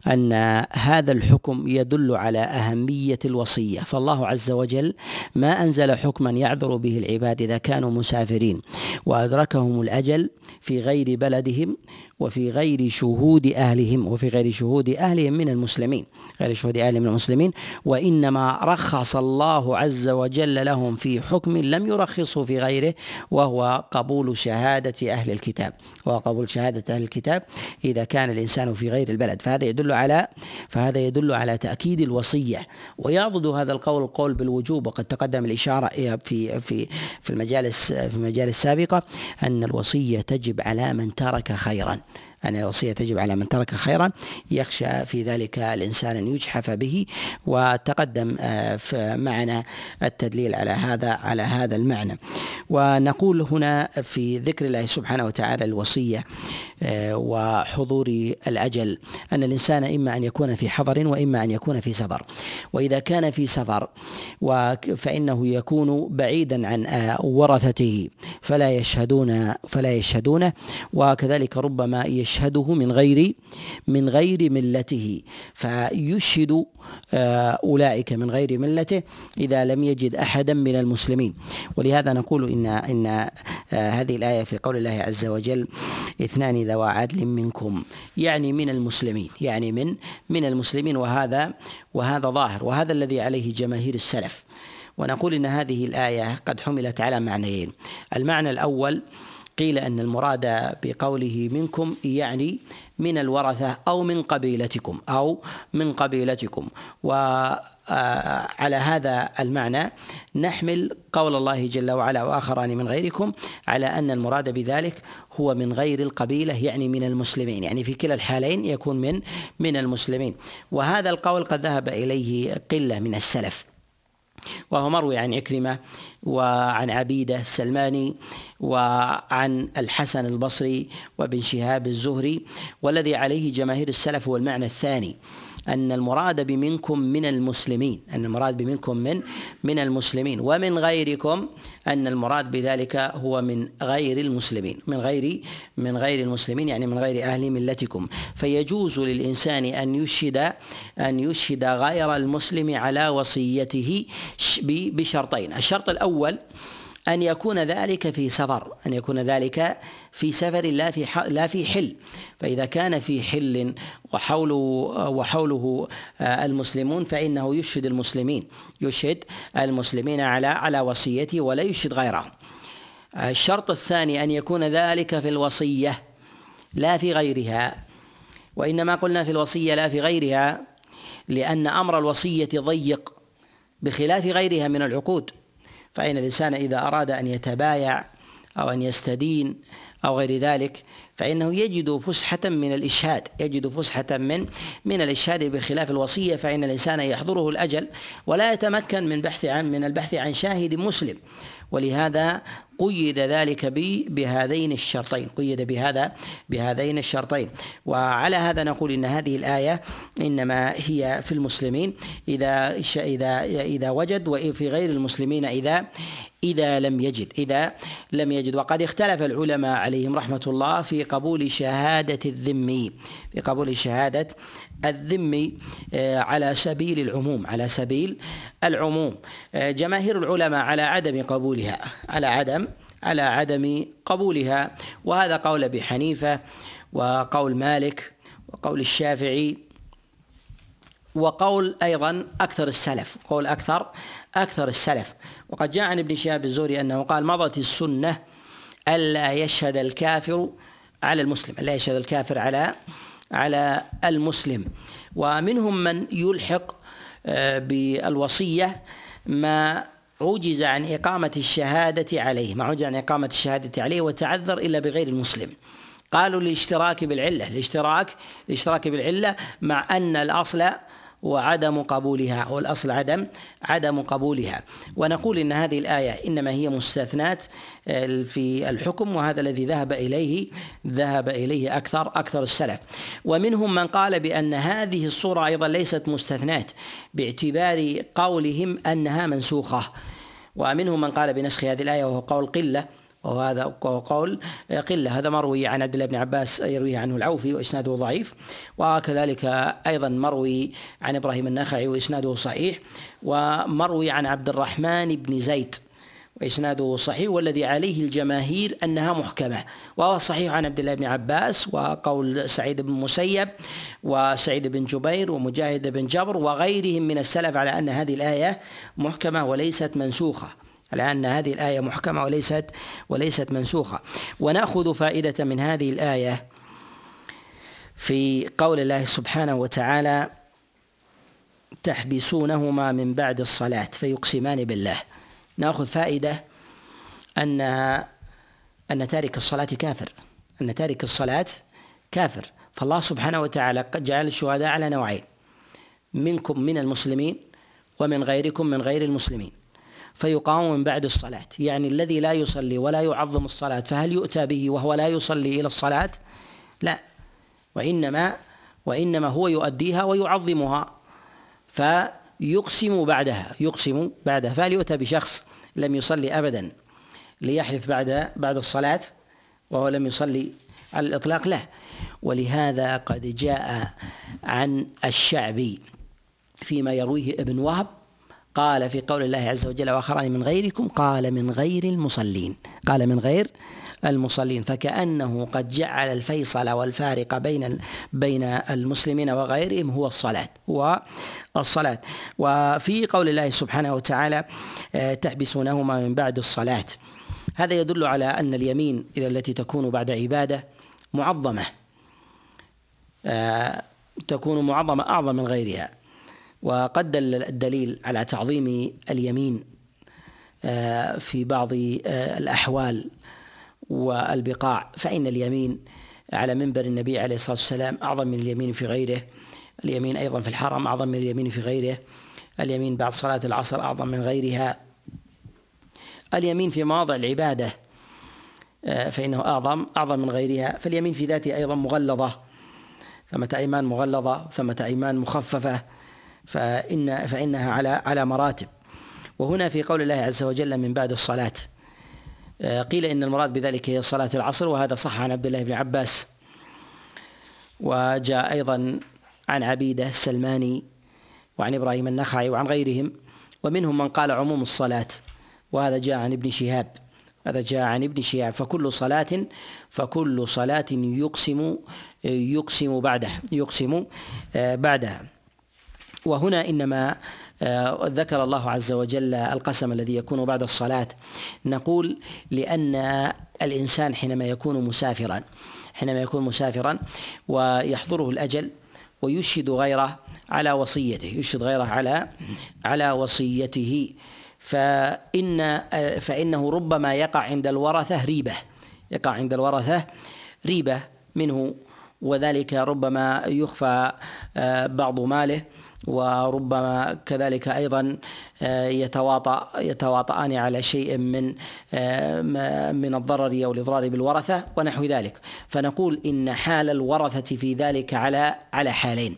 أن هذا الحكم يدل على أهمية الوصية. فالله عز وجل ما أنزل حكما يعذر به العباد إذا كانوا مسافرين وأدركهم الأجل في غير بلدهم وفي غير شهود أهلهم وفي غير شهود أهلهم من المسلمين غير شهود أهلهم من المسلمين. وإنما رخص الله عز وجل لهم في حكم لم يرخصه في غيره وهو قبول شهادة أهل الكتاب. وهو قبول شهادة أهل الكتاب إذا كان الإنسان في غير البلد. فهذا يدل على فهذا يدل على تأكيد الوصية. ويعضد هذا القول القول بالوجوب وقد تقدم الإشارة في في في المجالس في المجالس السابقة أن الوصية تجب على من ترك خيرا. أن الوصية تجب على من ترك خيرا يخشى في ذلك الإنسان أن يجحف به وتقدم آه، معنا التدليل على هذا على هذا المعنى. ونقول هنا في ذكر الله سبحانه وتعالى الوصية وحضور الأجل. أن الإنسان إما أن يكون في حضر وإما أن يكون في سفر. وإذا كان في سفر فإنه يكون بعيدا عن آه، ورثته فلا يشهدون فلا يشهدونه وكذلك ربما يشهده من غير من غير ملته. فيشهد آه، أولئك من غير ملته إذا لم يجد أحدا من المسلمين. ولهذا نقول إن إن آه، هذه الآية في قول الله عز وجل اثنان ذوى عدل منكم يعني من المسلمين يعني من من المسلمين وهذا وهذا ظاهر وهذا الذي عليه جماهير السلف. ونقول إن هذه الآية قد حملت على معنيين. المعنى الأول قيل أن المراد بقوله منكم يعني من الورثة أو من قبيلتكم أو من قبيلتكم. و على هذا المعنى نحمل قول الله جل وعلا وآخران من غيركم على أن المراد بذلك هو من غير القبيلة يعني من المسلمين يعني في كلا الحالين يكون من من المسلمين. وهذا القول قد ذهب إليه قلة من السلف. وهو مروي عن عكرمة وعن عبيدة السلماني وعن الحسن البصري وابن شهاب الزهري والذي عليه جماهير السلف هو المعنى الثاني. أن المراد بمنكم من المسلمين أن المراد بمنكم من من المسلمين. ومن غيركم أن المراد بذلك هو من غير المسلمين من غير من غير المسلمين يعني من غير أهل ملتكم. فيجوز للإنسان أن يشهد أن يشهد غير المسلم على وصيته بشرطين. الشرط الأول أن يكون ذلك في سفر أن يكون ذلك في سفر لا في لا في حل. فإذا كان في حل وحوله وحوله آه، المسلمون فإنه يشهد المسلمين يشهد المسلمين على على وصيته ولا يشهد غيرهم. الشرط الثاني أن يكون ذلك في الوصية لا في غيرها وإنما قلنا في الوصية لا في غيرها لأن أمر الوصية ضيق بخلاف غيرها من العقود. فإن الإنسان إذا أراد أن يتبايع أو أن يستدين أو غير ذلك فإنه يجد فسحة من الإشهاد يجد فسحة من من الإشهاد بخلاف الوصية فإن الإنسان يحضره الأجل ولا يتمكن من بحث عن من البحث عن شاهد مسلم. ولهذا قيد ذلك بهذين الشرطين قيد بهذا بهذين الشرطين. وعلى هذا نقول إن هذه الآية إنما هي في المسلمين. إذا اذا إذا وجد وفي غير المسلمين اذا إذا لم يجد إذا لم يجد. وقد اختلف العلماء عليهم رحمة الله في قبول شهادة الذمي في قبول شهادة الذمي آه، على سبيل العموم على سبيل العموم. آه، جماهير العلماء على عدم قبولها على عدم على عدم قبولها. وهذا قول أبي حنيفة وقول مالك وقول الشافعي وقول أيضا أكثر السلف قول أكثر أكثر السلف. وقد جاء عن ابن شهاب الزهري أنه قال مضت السنة ألا يشهد الكافر على المسلم ألا يشهد الكافر على على المسلم. ومنهم من يلحق بالوصية ما عجز عن إقامة الشهادة عليه ما عجز عن إقامة الشهادة عليه وتعذر إلا بغير المسلم. قالوا الاشتراك بالعلة الاشتراك الاشتراك بالعلة مع أن الأصل وعدم قبولها والأصل عدم عدم قبولها. ونقول إن هذه الآية إنما هي مستثنات آه، في الحكم وهذا الذي ذهب إليه ذهب إليه أكثر أكثر السلف. ومنهم من قال بأن هذه الصورة أيضا ليست مستثنات باعتبار قولهم أنها منسوخة. ومنهم من قال بنسخ هذه الآية وهو قول قلة وهذا قول قلة. هذا مروي عن عبد الله بن عباس يرويه عنه العوفي وإسناده ضعيف. وكذلك أيضا مروي عن إبراهيم النخعي وإسناده صحيح. ومروي عن عبد الرحمن بن زيد وإسناده صحيح. والذي عليه الجماهير أنها محكمة. وهو صحيح عن عبد الله بن عباس وقول سعيد بن مسيب وسعيد بن جبير ومجاهد بن جبر وغيرهم من السلف على أن هذه الآية محكمة وليست منسوخة. على أن هذه الآية محكمة وليست وليست منسوخة. ونأخذ فائدة من هذه الآية في قول الله سبحانه وتعالى تحبسونهما من بعد الصلاة فيقسمان بالله. نأخذ فائدة أن أن تارك الصلاة كافر. أن تارك الصلاة كافر. فالله سبحانه وتعالى قد جعل الشهداء على نوعين منكم من المسلمين ومن غيركم من غير المسلمين. فيقام من بعد الصلاة. يعني الذي لا يصلي ولا يعظم الصلاة فهل يؤتى به وهو لا يصلي إلى الصلاة؟ لا. وإنما وإنما هو يؤديها ويعظمها فيقسم بعدها يقسم بعدها. فهل يؤتى بشخص لم يصلي أبدا ليحلف بعد بعد الصلاة وهو لم يصلي على الإطلاق؟ لا. ولهذا قد جاء عن الشعبي فيما يرويه ابن وهب قال في قول الله عز وجل وآخران من غيركم قال من غير المصلين. قال من غير المصلين. فكأنه قد جعل الفيصل والفارق بين بين المسلمين وغيرهم هو الصلاة. هو الصلاة. وفي قول الله سبحانه وتعالى آه، تحبسونهما من بعد الصلاة. هذا يدل على أن اليمين التي تكون بعد عبادة معظمة. آه، تكون معظمة أعظم من غيرها. وقد دل الدليل على تعظيم اليمين آه، في بعض آه، الأحوال والبقاع. فإن اليمين على منبر النبي عليه الصلاة والسلام أعظم من اليمين في غيره. اليمين أيضا في الحرم أعظم من اليمين في غيره. اليمين بعد صلاة العصر أعظم من غيرها. اليمين في مواضع العبادة آه، فإنه أعظم أعظم من غيرها. فاليمين في ذاته أيضا مغلظة ثمة أيمان مغلظة ثمة أيمان مخففة. فإن فإنها على على مراتب. وهنا في قول الله عز وجل من بعد الصلاة آه، قيل إن المراد بذلك هي صلاة العصر وهذا صح عن عبد الله بن عباس. وجاء أيضا عن عبيدة السلماني وعن إبراهيم النخعي وعن غيرهم ومنهم من قال عموم الصلاة وهذا جاء عن ابن شهاب. هذا جاء عن ابن شهاب فكل صلاة فكل صلاة يقسم يقسم بعده يقسم آه، بعدها. وهنا إنما آه، ذكر الله عز وجل القسم الذي يكون بعد الصلاة. نقول لأن الإنسان حينما يكون مسافرا حينما يكون مسافرا ويحضره الأجل ويشهد غيره على وصيته يشهد غيره على على وصيته فإن آه، فإنه ربما يقع عند الورثة ريبة يقع عند الورثة ريبة منه وذلك ربما يخفى آه، بعض ماله. وربما كذلك أيضا آه، يتواطأ يتواطئان على شيء من آه، من الضرر أو الإضرار بالورثة ونحو ذلك. فنقول إن حال الورثة في ذلك على على حالين.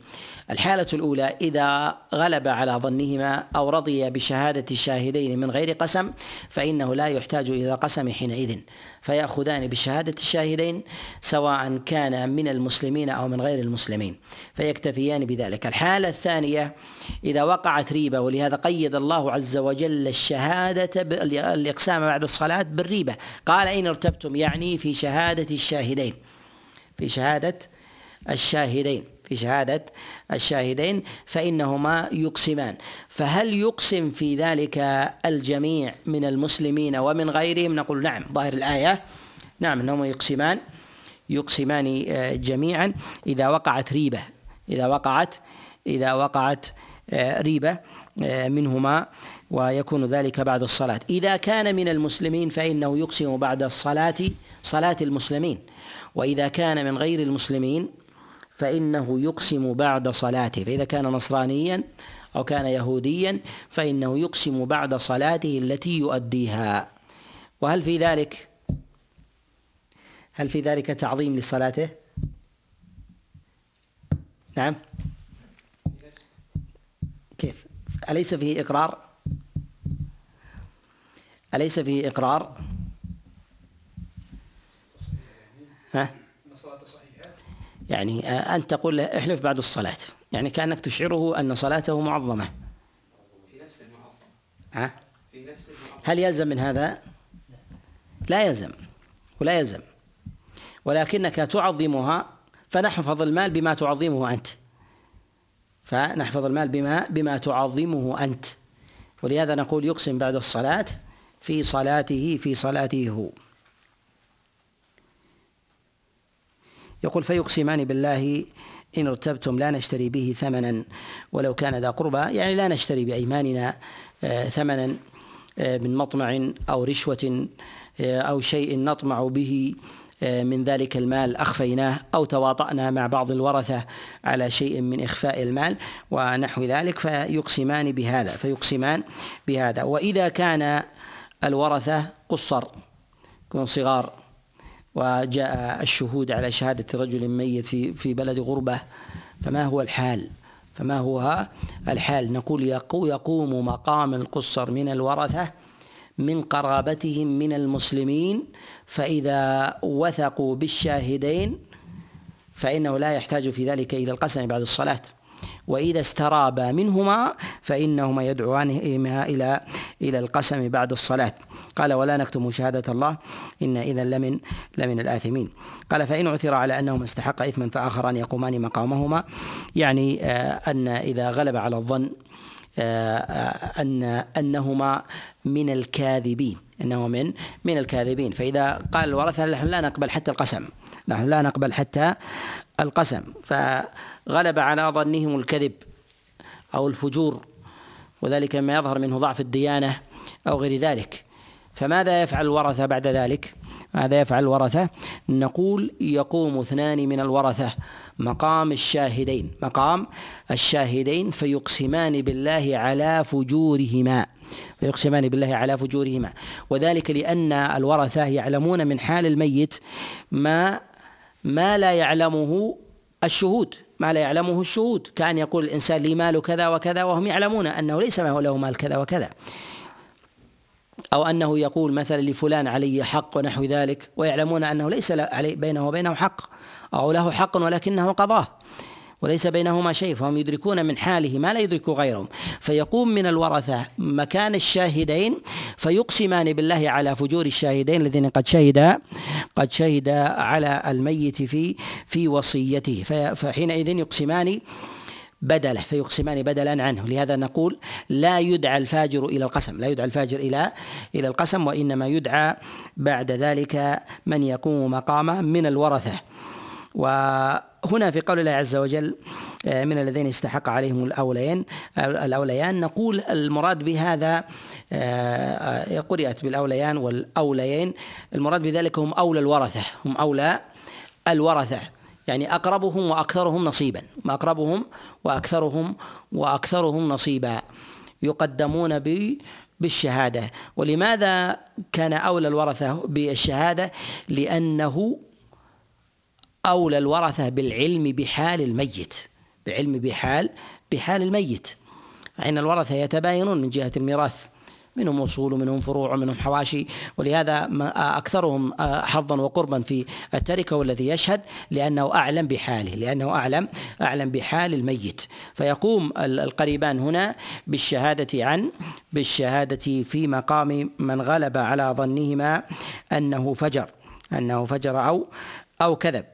الحالة الأولى إذا غلب على ظنهما أو رضي بشهادة الشاهدين من غير قسم فإنه لا يحتاج إلى قسم حينئذ. فيأخذان بشهادة الشاهدين سواء كان من المسلمين أو من غير المسلمين. فيكتفيان بذلك. الحالة الثانية إذا وقعت ريبة ولهذا قيد الله عز وجل الشهادة الإقسام بعد الصلاة بالريبة. قال إن ارتبتم يعني في شهادة الشاهدين. في شهادة الشاهدين. في شهادة الشاهدين فإنهما يقسمان. فهل يقسم في ذلك الجميع من المسلمين ومن غيرهم؟ نقول نعم ظاهر الآية. نعم أنهما يقسمان يقسمان آه، جميعا. إذا وقعت ريبة إذا وقعت إذا وقعت ريبة منهما ويكون ذلك بعد الصلاة. إذا كان من المسلمين فإنه يقسم بعد الصلاة صلاة المسلمين. وإذا كان من غير المسلمين فإنه يقسم بعد صلاته فإذا كان نصرانيا أو كان يهوديا فإنه يقسم بعد صلاته التي يؤديها وهل في ذلك هل في ذلك تعظيم لصلاته؟ نعم كيف؟ أليس فيه إقرار؟ أليس فيه إقرار؟ ها؟ يعني آه، أنت تقول له احلف بعد الصلاة. يعني كأنك تشعره أن صلاته معظمة. في ها؟ في هل يلزم من هذا؟ لا يلزم ولا يلزم. ولكنك تعظمها فنحفظ المال بما تعظمه أنت. فنحفظ المال بما بما تعظمه أنت. ولهذا نقول يقسم بعد الصلاة في صلاته في صلاته هو. يقول فيقسمان بالله إن ارتبتم لا نشتري به ثمنا ولو كان ذا قربى يعني لا نشتري بأيماننا آه، ثمنا آه، من مطمع أو رشوة آه، أو شيء نطمع به من ذلك المال أخفيناه أو تواطأنا مع بعض الورثة على شيء من إخفاء المال ونحو ذلك فيقسمان بهذا فيقسمان بهذا. وإذا كان الورثة قصر يكون صغار وجاء الشهود على شهادة رجل ميت في في بلد غربة فما هو الحال؟ فما هو الحال؟ نقول يقوم مقام القصر من الورثة من قرابتهم من المسلمين فإذا وثقوا بالشاهدين فإنه لا يحتاج في ذلك إلى القسم بعد الصلاة وإذا استرابا منهما فإنهما يدعوانهما إلى إلى القسم بعد الصلاة قال ولا نكتم شهادة الله إن إذا لمن لمن الآثمين. قال فإن عثر على أنهما استحق إثما فآخران يقومان مقامهما يعني آه، أن إذا غلب على الظن آه، آه، أن أنهما من الكاذبين انه من من الكاذبين. فإذا قال الورثه نحن لا نقبل حتى القسم. نحن لا نقبل حتى القسم. فغلب على ظنهم الكذب أو الفجور وذلك ما يظهر منه ضعف الديانة أو غير ذلك. فماذا يفعل الورثة بعد ذلك؟ ماذا يفعل الورثة؟ نقول يقوم اثنان من الورثة مقام الشاهدين. مقام الشاهدين فيقسمان بالله على فجورهما. فيقسمان بالله على فجورهما. وذلك لأن الورثة يعلمون من حال الميت ما ما لا يعلمه الشهود. ما لا يعلمه الشهود. كأن يقول الإنسان لي مال كذا وكذا وهم يعلمون أنه ليس له مال كذا وكذا. أو أنه يقول مثلا لفلان علي حق ونحو ذلك ويعلمون أنه ليس علي بينه وبينه حق أو له حق ولكنه قضاه وليس بينهما شيء فهم يدركون من حاله ما لا يدرك غيرهم. فيقوم من الورثة مكان الشاهدين فيقسمان بالله على فجور الشاهدين الذين قد شهدا قد شهدا على الميت في في وصيته. فحينئذ يقسمان بدله فيقسمان بدلا عنه. لهذا نقول لا يدعى الفاجر إلى القسم لا يدعى الفاجر إلى إلى القسم وإنما يدعى بعد ذلك من يقوم مقامه من الورثة. وهنا في قول الله عز وجل آه، من الذين استحق عليهم الأوليين الأوليان نقول المراد بهذا آه، قرئت بالأوليان والأوليين المراد بذلك هم أولى الورثة هم أولى الورثة يعني أقربهم وأكثرهم نصيبا أقربهم وأكثرهم وأكثرهم نصيبا يقدمون بالشهادة. ولماذا كان أولى الورثة بالشهادة؟ لأنه أولى الورثة بالعلم بحال الميت. بالعلم بحال بحال الميت. فإن الورثة يتباينون من جهة الميراث. منهم اصول ومنهم فروع ومنهم حواشي. ولهذا أكثرهم حظا وقربا في التركة والذي يشهد لأنه أعلم بحاله لأنه اعلم أعلم بحال الميت. فيقوم القريبان هنا بالشهادة عن بالشهادة في مقام من غلب على ظنهما أنه فجر أنه فجر أو أو كذب.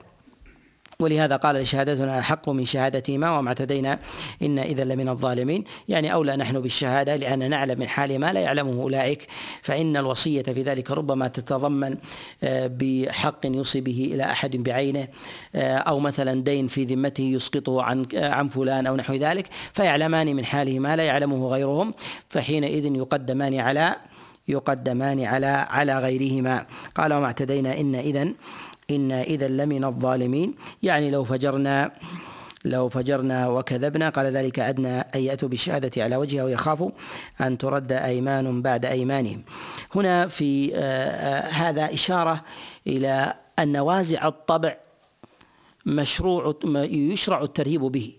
ولهذا قال شهادتنا أحق من شهادتهما وما اعتدينا إن إذا لمن الظالمين. يعني أولى نحن بالشهادة لأن نعلم من حال ما لا يعلمه أولئك. فإن الوصية في ذلك ربما تتضمن آه، بحق يوصي به إلى أحد بعينه آه، أو مثلا دين في ذمته يسقطه عن آه، عن فلان أو نحو ذلك فيعلمان من حاله ما لا يعلمه غيرهم. فحينئذ يقدمان على يقدمان على على غيرهما. قال وما اعتدينا إن إذن إنا إذا لمن الظالمين. يعني لو فجرنا لو فجرنا وكذبنا قال ذلك أدنى أن يأتوا بالشهادة على وجهها ويخافوا أن ترد أيمان بعد أيمانهم. هنا في آه، هذا إشارة إلى أن وازع الطبع مشروع يشرع الترهيب به.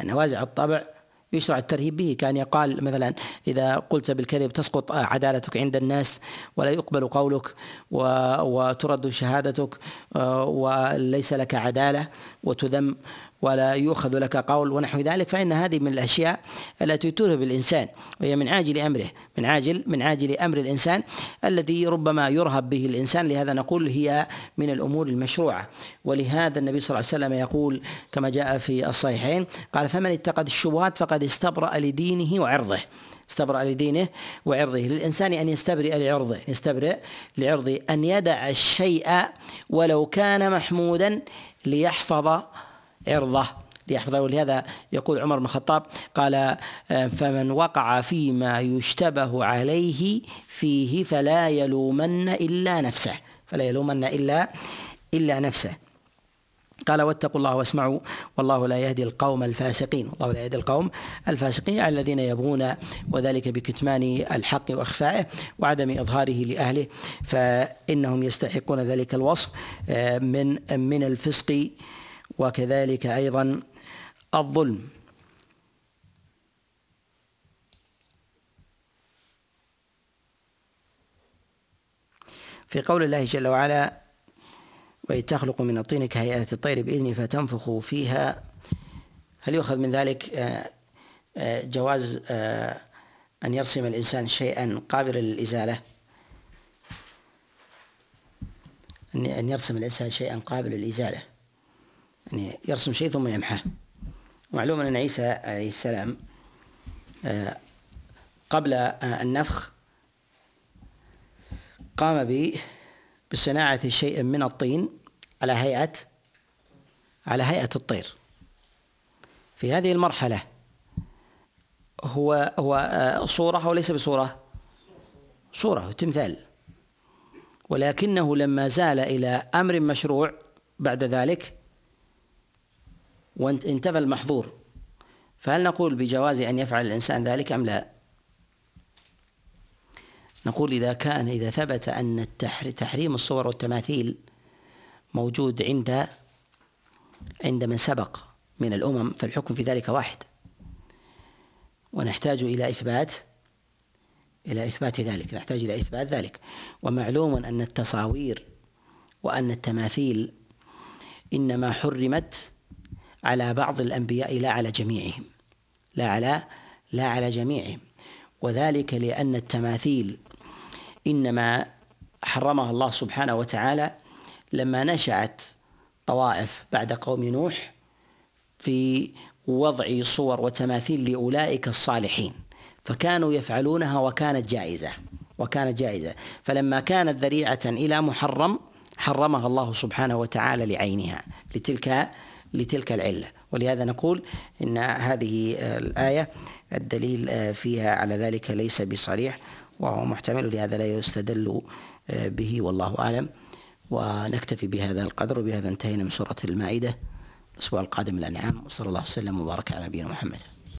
أن وازع الطبع يشرع الترهيب به. كان يقال مثلا إذا قلت بالكذب تسقط عدالتك عند الناس ولا يقبل قولك وترد شهادتك آه، وليس لك عدالة وتذم. ولا يؤخذ لك قول ونحو ذلك فإن هذه من الأشياء التي ترهب الإنسان وهي من عاجل أمره من عاجل من عاجل أمر الإنسان الذي ربما يرهب به الإنسان لهذا نقول هي من الأمور المشروعة. ولهذا النبي صلى الله عليه وسلم يقول كما جاء في الصحيحين قال فمن اتقد الشبهات فقد استبرأ لدينه وعرضه. استبرأ لدينه وعرضه للإنسان أن يستبرئ لعرضه يستبرئ لعرضه أن يدع الشيء ولو كان محمودا ليحفظ عرضه ليحفظه. ولهذا يقول عمر بن الخطاب قال آه، فمن وقع فيما يشتبه عليه فيه فلا يلومن إلا نفسه. فلا يلومن إلا إلا نفسه. قال واتقوا الله واسمعوا والله لا يهدي القوم الفاسقين. والله لا يهدي القوم الفاسقين يعني الذين يبغون وذلك بكتمان الحق وإخفائه وعدم إظهاره لأهله. فإنهم يستحقون ذلك الوصف آه، من من الفسق وكذلك أيضا الظلم. في قول الله جل وعلا وإذ تخلق من الطين كهيئة الطير بإذني فتنفخ فيها. هل يؤخذ من ذلك آه، آه، جواز آه، أن يرسم الإنسان شيئا قابلا للإزالة؟ أن يرسم الإنسان شيئا قابلا للإزالة. يعني يرسم شيء ثم يمحاه. معلوم أن عيسى عليه السلام آه، قبل آه، النفخ قام بصناعة شيء من الطين على هيئة على هيئة الطير. في هذه المرحلة هو هو آه، صورة أو ليس بصورة؟ صورة تمثال. ولكنه لما زال إلى أمر مشروع بعد ذلك وانتفى المحظور. فهل نقول بجواز أن يفعل الإنسان ذلك أم لا؟ نقول إذا كان إذا ثبت أن تحريم الصور والتماثيل موجود عند عند من سبق من الأمم فالحكم في ذلك واحد. ونحتاج إلى إثبات إلى إثبات ذلك. نحتاج إلى إثبات ذلك. ومعلوم أن التصاوير وأن التماثيل إنما حرمت على بعض الأنبياء لا على جميعهم. لا على لا على جميعهم. وذلك لأن التماثيل إنما حرمها الله سبحانه وتعالى لما نشأت طوائف بعد قوم نوح في وضع صور وتماثيل لأولئك الصالحين. فكانوا يفعلونها وكانت جائزة وكانت جائزة. فلما كانت ذريعة إلى محرم حرمها الله سبحانه وتعالى لعينها لتلك لتلك العلة. ولهذا نقول إن هذه الآية الدليل فيها على ذلك ليس بصريح وهو محتمل لهذا لا يستدل به والله أعلم. ونكتفي بهذا القدر وبهذا انتهينا من سورة المائدة الأسبوع القادم الانعام وصلى الله وسلم وبارك على نبينا محمد.